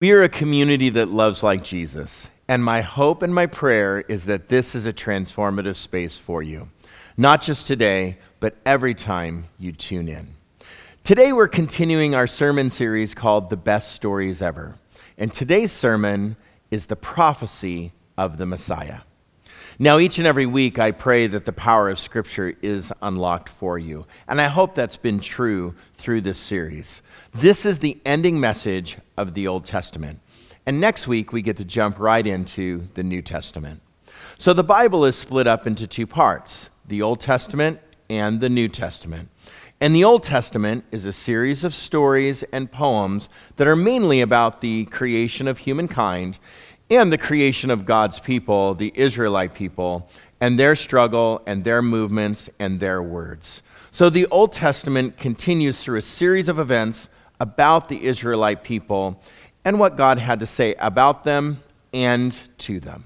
We are a community that loves like Jesus, and my hope and my prayer is that this is a transformative space for you, not just today, but every time you tune in. Today, we're continuing our sermon series called The Best Stories Ever, and today's sermon is the prophecy of the Messiah. Now, each and every week, I pray that the power of Scripture is unlocked for you, and I hope that's been true through this series. This is the ending message of the Old Testament. And next week, we get to jump right into the New Testament. So the Bible is split up into two parts the Old Testament and the New Testament. And the Old Testament is a series of stories and poems that are mainly about the creation of humankind and the creation of God's people, the Israelite people, and their struggle and their movements and their words. So the Old Testament continues through a series of events about the Israelite people and what God had to say about them and to them.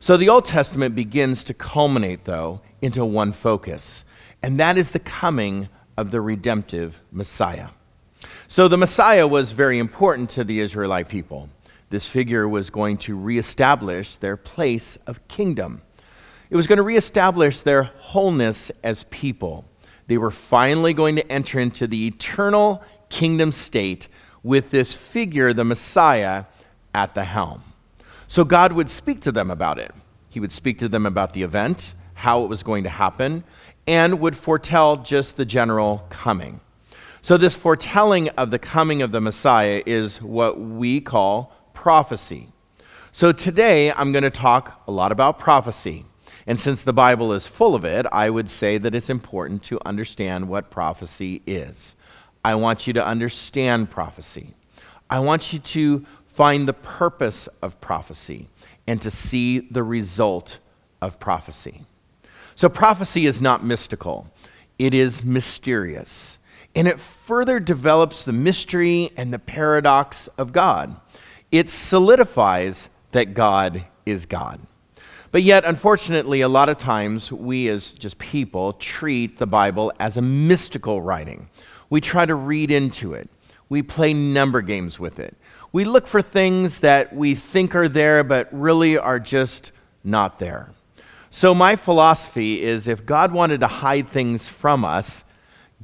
So the Old Testament begins to culminate, though, into one focus, and that is the coming of the redemptive Messiah. So the Messiah was very important to the Israelite people. This figure was going to reestablish their place of kingdom. It was going to reestablish their wholeness as people. They were finally going to enter into the eternal kingdom state with this figure, the Messiah, at the helm. So God would speak to them about it. He would speak to them about the event, how it was going to happen, and would foretell just the general coming. So, this foretelling of the coming of the Messiah is what we call prophecy. So, today I'm going to talk a lot about prophecy. And since the Bible is full of it, I would say that it's important to understand what prophecy is. I want you to understand prophecy. I want you to find the purpose of prophecy and to see the result of prophecy. So, prophecy is not mystical, it is mysterious. And it further develops the mystery and the paradox of God. It solidifies that God is God. But yet, unfortunately, a lot of times we as just people treat the Bible as a mystical writing we try to read into it. We play number games with it. We look for things that we think are there, but really are just not there. So, my philosophy is if God wanted to hide things from us,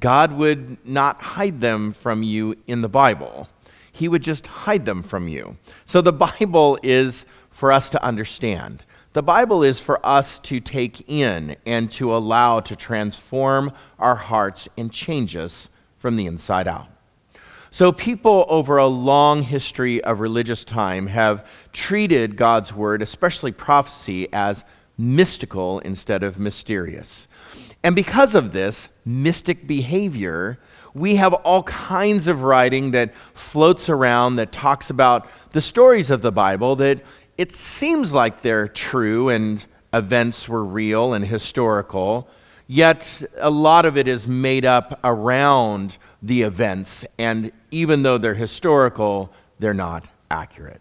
God would not hide them from you in the Bible. He would just hide them from you. So, the Bible is for us to understand. The Bible is for us to take in and to allow to transform our hearts and change us from the inside out. So, people over a long history of religious time have treated God's word, especially prophecy, as mystical instead of mysterious. And because of this mystic behavior, we have all kinds of writing that floats around that talks about the stories of the Bible that it seems like they're true and events were real and historical, Yet a lot of it is made up around the events, and even though they're historical, they're not accurate.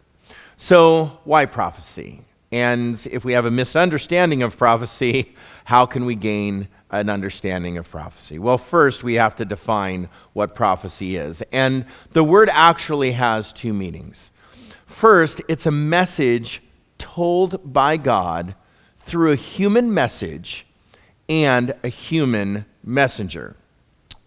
So, why prophecy? And if we have a misunderstanding of prophecy, how can we gain an understanding of prophecy? Well, first, we have to define what prophecy is. And the word actually has two meanings. First, it's a message told by God through a human message and a human messenger.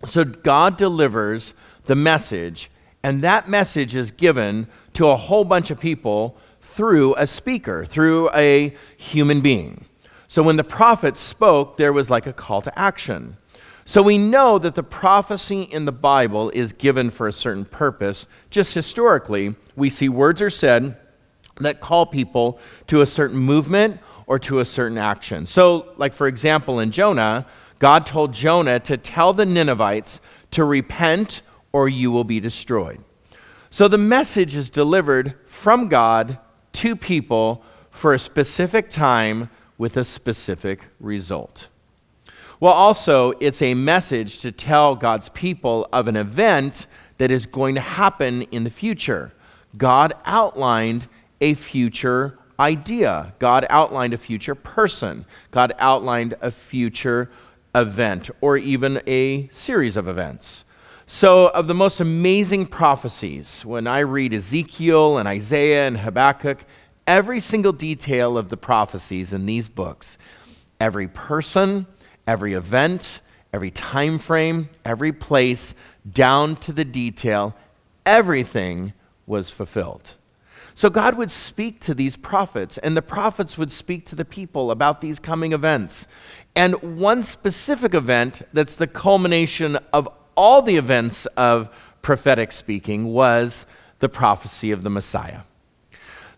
So God delivers the message, and that message is given to a whole bunch of people through a speaker, through a human being. So when the prophet spoke, there was like a call to action. So we know that the prophecy in the Bible is given for a certain purpose. Just historically, we see words are said that call people to a certain movement or to a certain action. So, like for example, in Jonah, God told Jonah to tell the Ninevites to repent or you will be destroyed. So the message is delivered from God to people for a specific time with a specific result. Well, also, it's a message to tell God's people of an event that is going to happen in the future. God outlined a future idea. God outlined a future person. God outlined a future event or even a series of events. So, of the most amazing prophecies, when I read Ezekiel and Isaiah and Habakkuk, every single detail of the prophecies in these books, every person, every event, every time frame, every place, down to the detail, everything was fulfilled. So God would speak to these prophets, and the prophets would speak to the people about these coming events. And one specific event that's the culmination of all the events of prophetic speaking was the prophecy of the Messiah.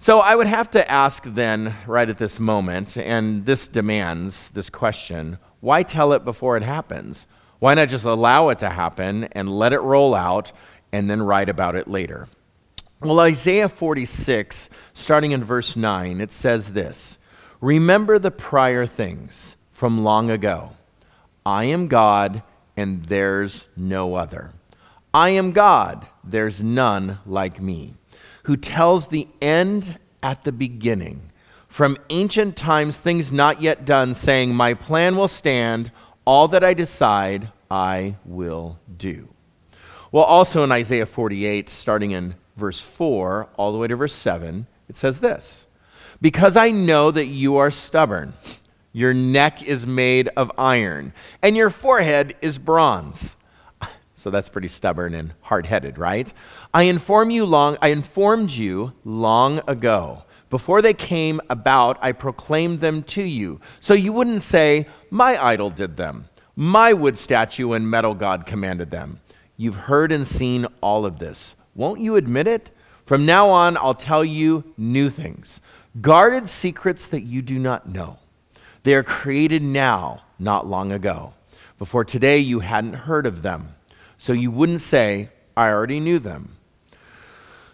So I would have to ask then, right at this moment, and this demands this question why tell it before it happens? Why not just allow it to happen and let it roll out and then write about it later? Well, Isaiah 46, starting in verse 9, it says this Remember the prior things from long ago. I am God, and there's no other. I am God, there's none like me, who tells the end at the beginning. From ancient times, things not yet done, saying, My plan will stand, all that I decide, I will do. Well, also in Isaiah 48, starting in verse 4 all the way to verse 7, it says this Because I know that you are stubborn, your neck is made of iron, and your forehead is bronze. So that's pretty stubborn and hard-headed, right? I inform you long I informed you long ago. Before they came about, I proclaimed them to you. So you wouldn't say, My idol did them. My wood statue and metal god commanded them. You've heard and seen all of this. Won't you admit it? From now on, I'll tell you new things, guarded secrets that you do not know. They are created now, not long ago. Before today, you hadn't heard of them. So you wouldn't say, I already knew them.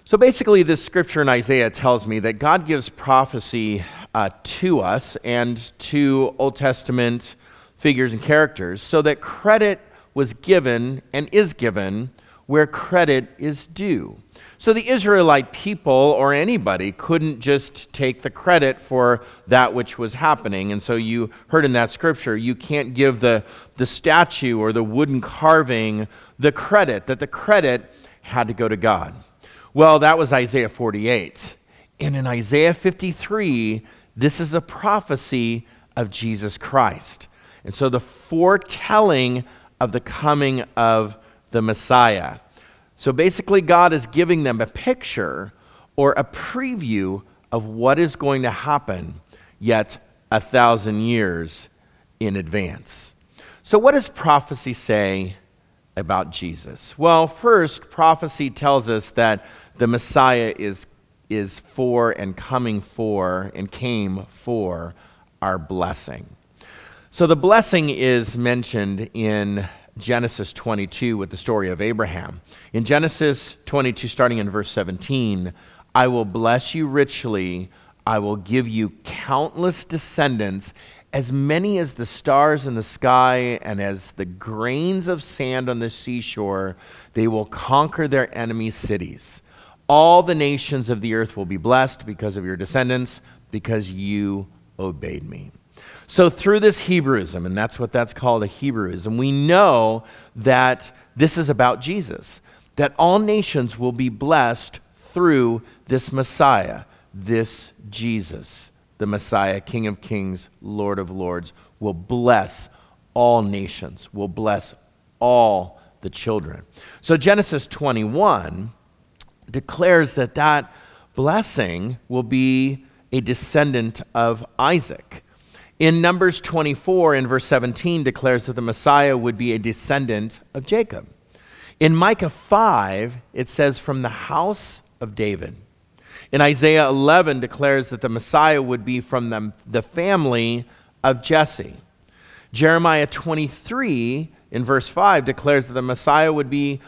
So basically, this scripture in Isaiah tells me that God gives prophecy uh, to us and to Old Testament figures and characters so that credit was given and is given where credit is due. So the Israelite people or anybody couldn't just take the credit for that which was happening. And so you heard in that scripture, you can't give the, the statue or the wooden carving the credit, that the credit had to go to God. Well, that was Isaiah 48. And in Isaiah 53, this is a prophecy of Jesus Christ. And so the foretelling of the coming of the Messiah. So basically, God is giving them a picture or a preview of what is going to happen yet a thousand years in advance. So, what does prophecy say about Jesus? Well, first, prophecy tells us that the Messiah is, is for and coming for and came for our blessing. So, the blessing is mentioned in Genesis 22 with the story of Abraham. In Genesis 22, starting in verse 17, I will bless you richly, I will give you countless descendants, as many as the stars in the sky and as the grains of sand on the seashore. They will conquer their enemies' cities. All the nations of the earth will be blessed because of your descendants, because you obeyed me. So, through this Hebrewism, and that's what that's called a Hebrewism, we know that this is about Jesus, that all nations will be blessed through this Messiah, this Jesus, the Messiah, King of Kings, Lord of Lords, will bless all nations, will bless all the children. So, Genesis 21 declares that that blessing will be a descendant of Isaac. In Numbers 24, in verse 17, declares that the Messiah would be a descendant of Jacob. In Micah 5, it says, from the house of David. In Isaiah 11, declares that the Messiah would be from the, the family of Jesse. Jeremiah 23, in verse 5, declares that the Messiah would be,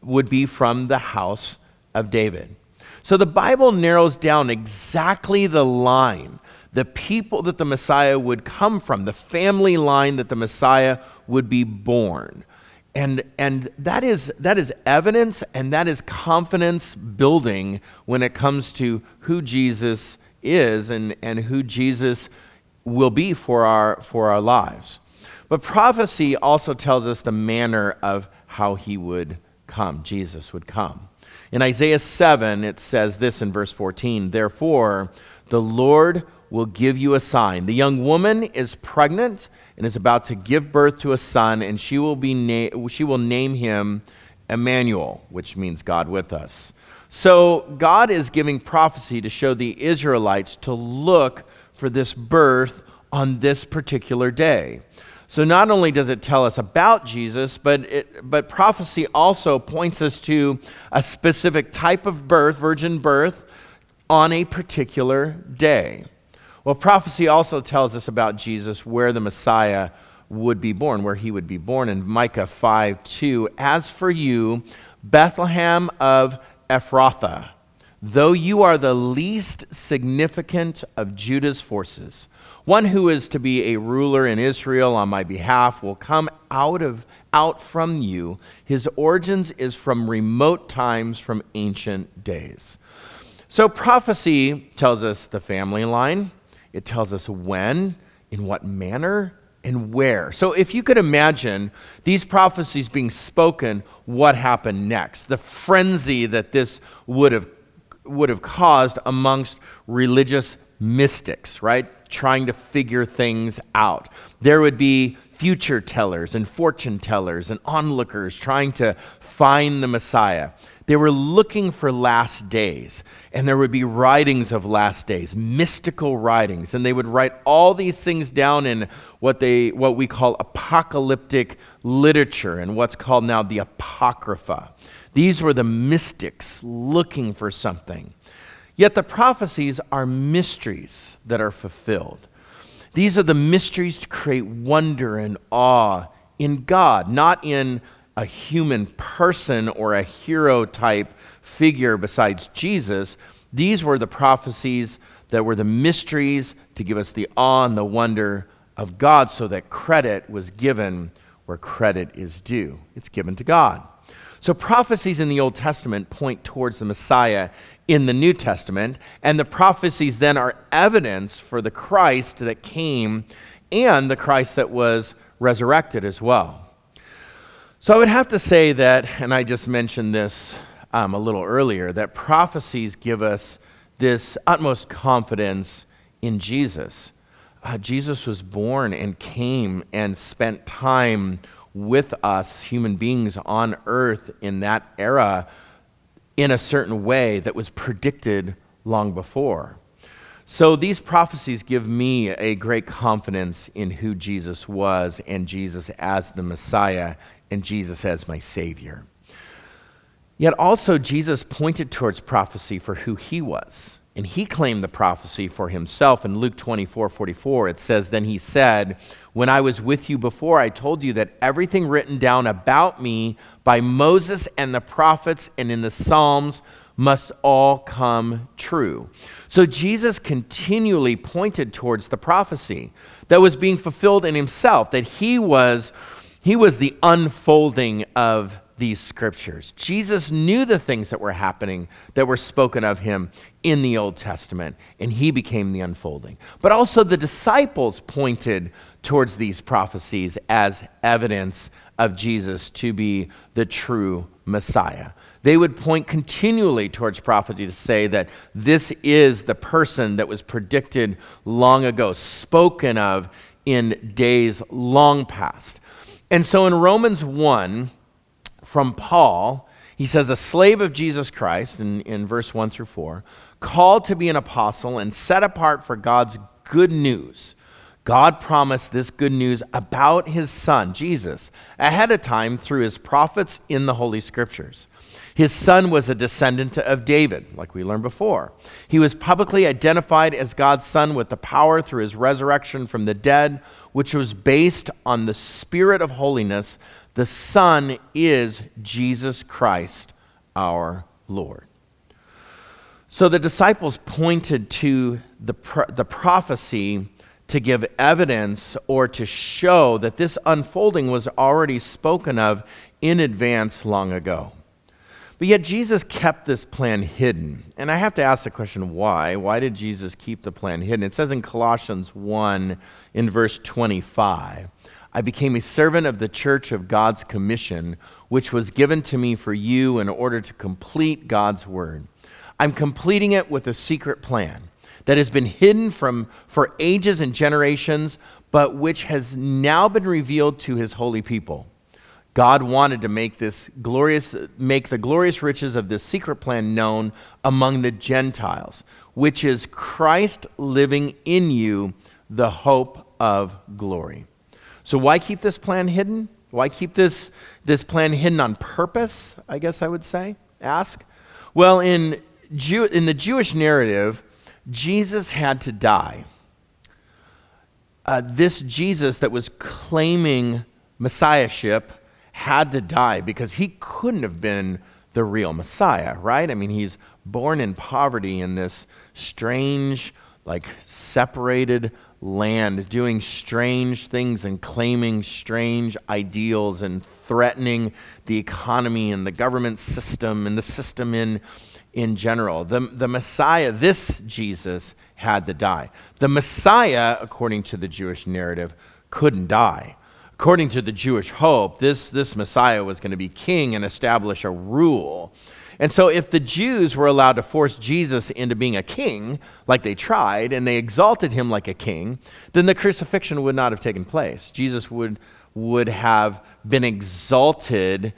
would be from the house of David. So the Bible narrows down exactly the line the people that the Messiah would come from, the family line that the Messiah would be born. And, and that, is, that is evidence and that is confidence building when it comes to who Jesus is and, and who Jesus will be for our, for our lives. But prophecy also tells us the manner of how he would come, Jesus would come. In Isaiah 7, it says this in verse 14 Therefore, the Lord will give you a sign. The young woman is pregnant and is about to give birth to a son, and she will, be na- she will name him Emmanuel, which means God with us. So, God is giving prophecy to show the Israelites to look for this birth on this particular day. So not only does it tell us about Jesus, but, it, but prophecy also points us to a specific type of birth, virgin birth, on a particular day. Well, prophecy also tells us about Jesus, where the Messiah would be born, where he would be born in Micah 5 2. As for you, Bethlehem of Ephrathah, though you are the least significant of Judah's forces, one who is to be a ruler in Israel on my behalf will come out of out from you. His origins is from remote times, from ancient days. So prophecy tells us the family line. It tells us when, in what manner, and where. So if you could imagine these prophecies being spoken, what happened next? The frenzy that this would have would have caused amongst religious mystics, right? Trying to figure things out. There would be future tellers and fortune tellers and onlookers trying to find the Messiah. They were looking for last days, and there would be writings of last days, mystical writings, and they would write all these things down in what they what we call apocalyptic literature and what's called now the apocrypha. These were the mystics looking for something. Yet the prophecies are mysteries that are fulfilled. These are the mysteries to create wonder and awe in God, not in a human person or a hero type figure besides Jesus. These were the prophecies that were the mysteries to give us the awe and the wonder of God so that credit was given where credit is due. It's given to God. So prophecies in the Old Testament point towards the Messiah in the New Testament, and the prophecies then are evidence for the Christ that came and the Christ that was resurrected as well. So I would have to say that, and I just mentioned this um, a little earlier, that prophecies give us this utmost confidence in Jesus. Uh, Jesus was born and came and spent time with us, human beings on earth in that era in a certain way that was predicted long before. So these prophecies give me a great confidence in who Jesus was and Jesus as the Messiah and Jesus as my Savior. Yet also, Jesus pointed towards prophecy for who he was. And he claimed the prophecy for himself in Luke 24 44. It says, Then he said, When I was with you before, I told you that everything written down about me by Moses and the prophets and in the Psalms must all come true. So Jesus continually pointed towards the prophecy that was being fulfilled in himself, that he was, he was the unfolding of these scriptures. Jesus knew the things that were happening that were spoken of him in the Old Testament, and he became the unfolding. But also, the disciples pointed towards these prophecies as evidence of Jesus to be the true Messiah. They would point continually towards prophecy to say that this is the person that was predicted long ago, spoken of in days long past. And so in Romans 1, from Paul. He says, A slave of Jesus Christ, in, in verse 1 through 4, called to be an apostle and set apart for God's good news. God promised this good news about his son, Jesus, ahead of time through his prophets in the Holy Scriptures. His son was a descendant of David, like we learned before. He was publicly identified as God's son with the power through his resurrection from the dead, which was based on the spirit of holiness the Son is Jesus Christ, our Lord. So the disciples pointed to the, pro- the prophecy to give evidence or to show that this unfolding was already spoken of in advance long ago. But yet Jesus kept this plan hidden. And I have to ask the question why? Why did Jesus keep the plan hidden? It says in Colossians 1 in verse 25 I became a servant of the church of God's commission, which was given to me for you in order to complete God's word. I'm completing it with a secret plan that has been hidden from for ages and generations, but which has now been revealed to his holy people. God wanted to make this glorious make the glorious riches of this secret plan known among the Gentiles, which is Christ living in you, the hope of glory. So why keep this plan hidden? Why keep this this plan hidden on purpose, I guess I would say? Ask. Well, in Jew, in the Jewish narrative, Jesus had to die. Uh, this Jesus that was claiming messiahship had to die because he couldn't have been the real Messiah, right? I mean, he's born in poverty in this strange, like separated land, doing strange things and claiming strange ideals and threatening the economy and the government system and the system in, in general. The, the Messiah, this Jesus, had to die. The Messiah, according to the Jewish narrative, couldn't die. According to the Jewish hope, this, this Messiah was going to be king and establish a rule. And so, if the Jews were allowed to force Jesus into being a king, like they tried, and they exalted him like a king, then the crucifixion would not have taken place. Jesus would, would have been exalted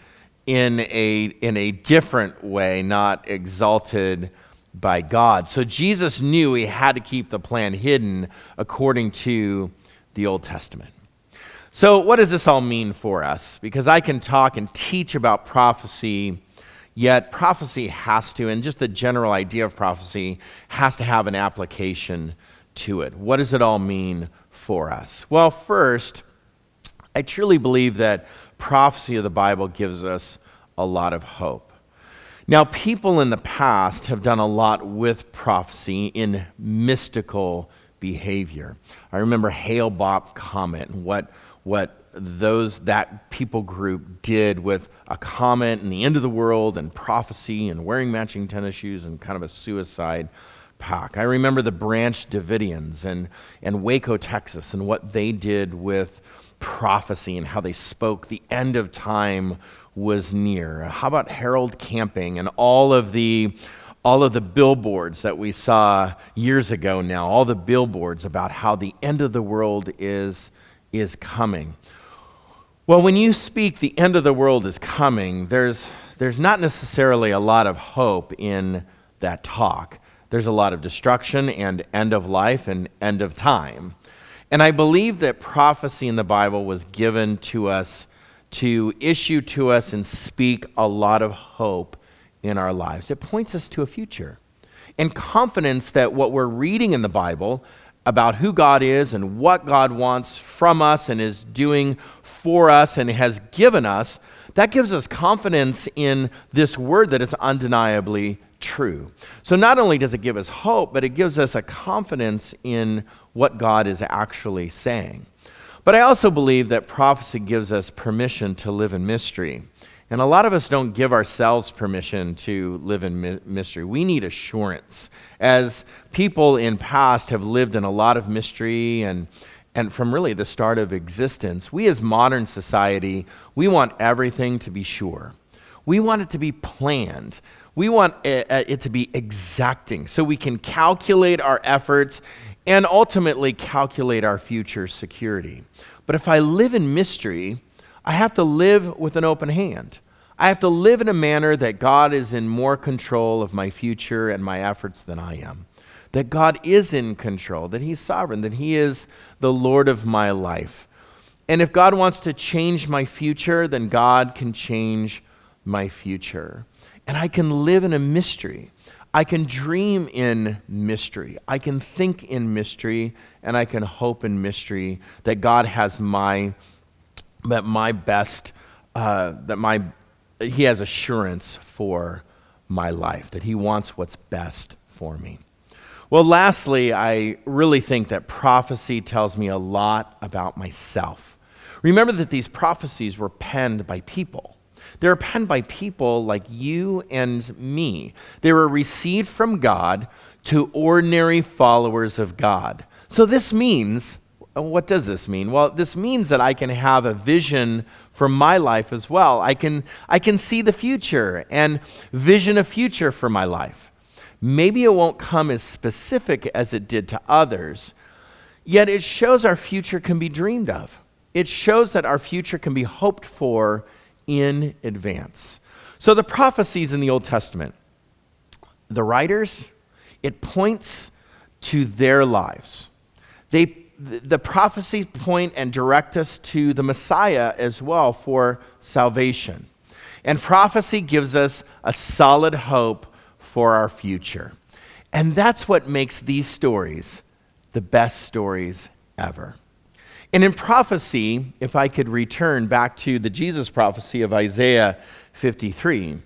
in a, in a different way, not exalted by God. So, Jesus knew he had to keep the plan hidden according to the Old Testament. So, what does this all mean for us? Because I can talk and teach about prophecy Yet prophecy has to, and just the general idea of prophecy has to have an application to it. What does it all mean for us? Well, first, I truly believe that prophecy of the Bible gives us a lot of hope. Now, people in the past have done a lot with prophecy in mystical behavior. I remember Hale Bopp Comet and what, what those that people group did with a comment and the end of the world and prophecy and wearing matching tennis shoes and kind of a suicide pact. I remember the Branch Davidians and, and Waco, Texas, and what they did with prophecy and how they spoke the end of time was near. How about Harold Camping and all of the all of the billboards that we saw years ago now, all the billboards about how the end of the world is is coming. Well, when you speak, the end of the world is coming, there's, there's not necessarily a lot of hope in that talk. There's a lot of destruction and end of life and end of time. And I believe that prophecy in the Bible was given to us to issue to us and speak a lot of hope in our lives. It points us to a future and confidence that what we're reading in the Bible about who God is and what God wants from us and is doing for us and has given us, that gives us confidence in this word that is undeniably true. So not only does it give us hope, but it gives us a confidence in what God is actually saying. But I also believe that prophecy gives us permission to live in mystery. And a lot of us don't give ourselves permission to live in mystery. We need assurance. As people in past have lived in a lot of mystery and and from really the start of existence, we as modern society, we want everything to be sure. We want it to be planned. We want it, it to be exacting so we can calculate our efforts and ultimately calculate our future security. But if I live in mystery, I have to live with an open hand. I have to live in a manner that God is in more control of my future and my efforts than I am that God is in control, that He's sovereign, that He is the Lord of my life. And if God wants to change my future, then God can change my future. And I can live in a mystery. I can dream in mystery. I can think in mystery, and I can hope in mystery that God has my that my best uh, that my He has assurance for my life. That He wants what's best for me. Well, lastly, I really think that prophecy tells me a lot about myself. Remember that these prophecies were penned by people. They were penned by people like you and me. They were received from God to ordinary followers of God. So this means what does this mean? Well, this means that I can have a vision for my life as well. I can, I can see the future and vision a future for my life. Maybe it won't come as specific as it did to others, yet it shows our future can be dreamed of. It shows that our future can be hoped for in advance. So, the prophecies in the Old Testament, the writers, it points to their lives. They the prophecies point and direct us to the Messiah as well for salvation. And prophecy gives us a solid hope for our future. And that's what makes these stories the best stories ever. And in prophecy, if I could return back to the Jesus prophecy of Isaiah 53,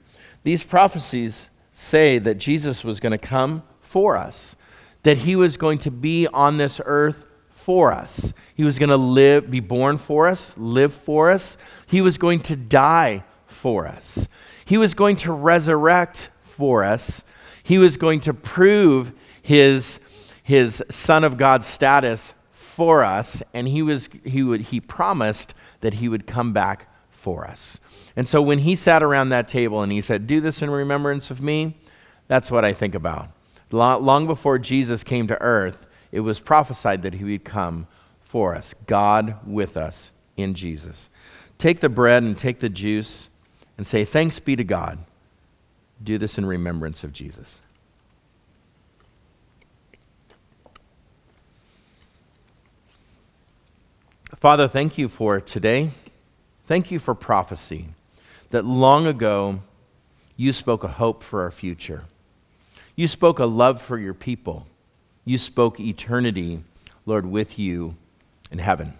these prophecies say that Jesus was going to come for us, that he was going to be on this earth for us. He was going to live, be born for us, live for us. He was going to die for us. He was going to resurrect for us. He was going to prove his, his Son of God status for us, and he, was, he, would, he promised that he would come back for us. And so when he sat around that table and he said, Do this in remembrance of me, that's what I think about. Long before Jesus came to earth, it was prophesied that he would come for us, God with us in Jesus. Take the bread and take the juice and say, Thanks be to God. Do this in remembrance of Jesus. Father, thank you for today. Thank you for prophecy that long ago you spoke a hope for our future. You spoke a love for your people. You spoke eternity, Lord, with you in heaven.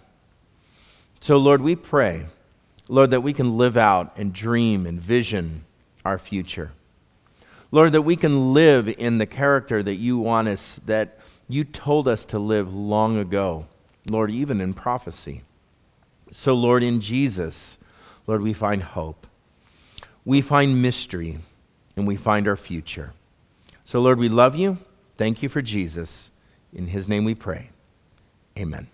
So, Lord, we pray, Lord, that we can live out and dream and vision our future. Lord, that we can live in the character that you want us, that you told us to live long ago, Lord, even in prophecy. So, Lord, in Jesus, Lord, we find hope. We find mystery, and we find our future. So, Lord, we love you. Thank you for Jesus. In his name we pray. Amen.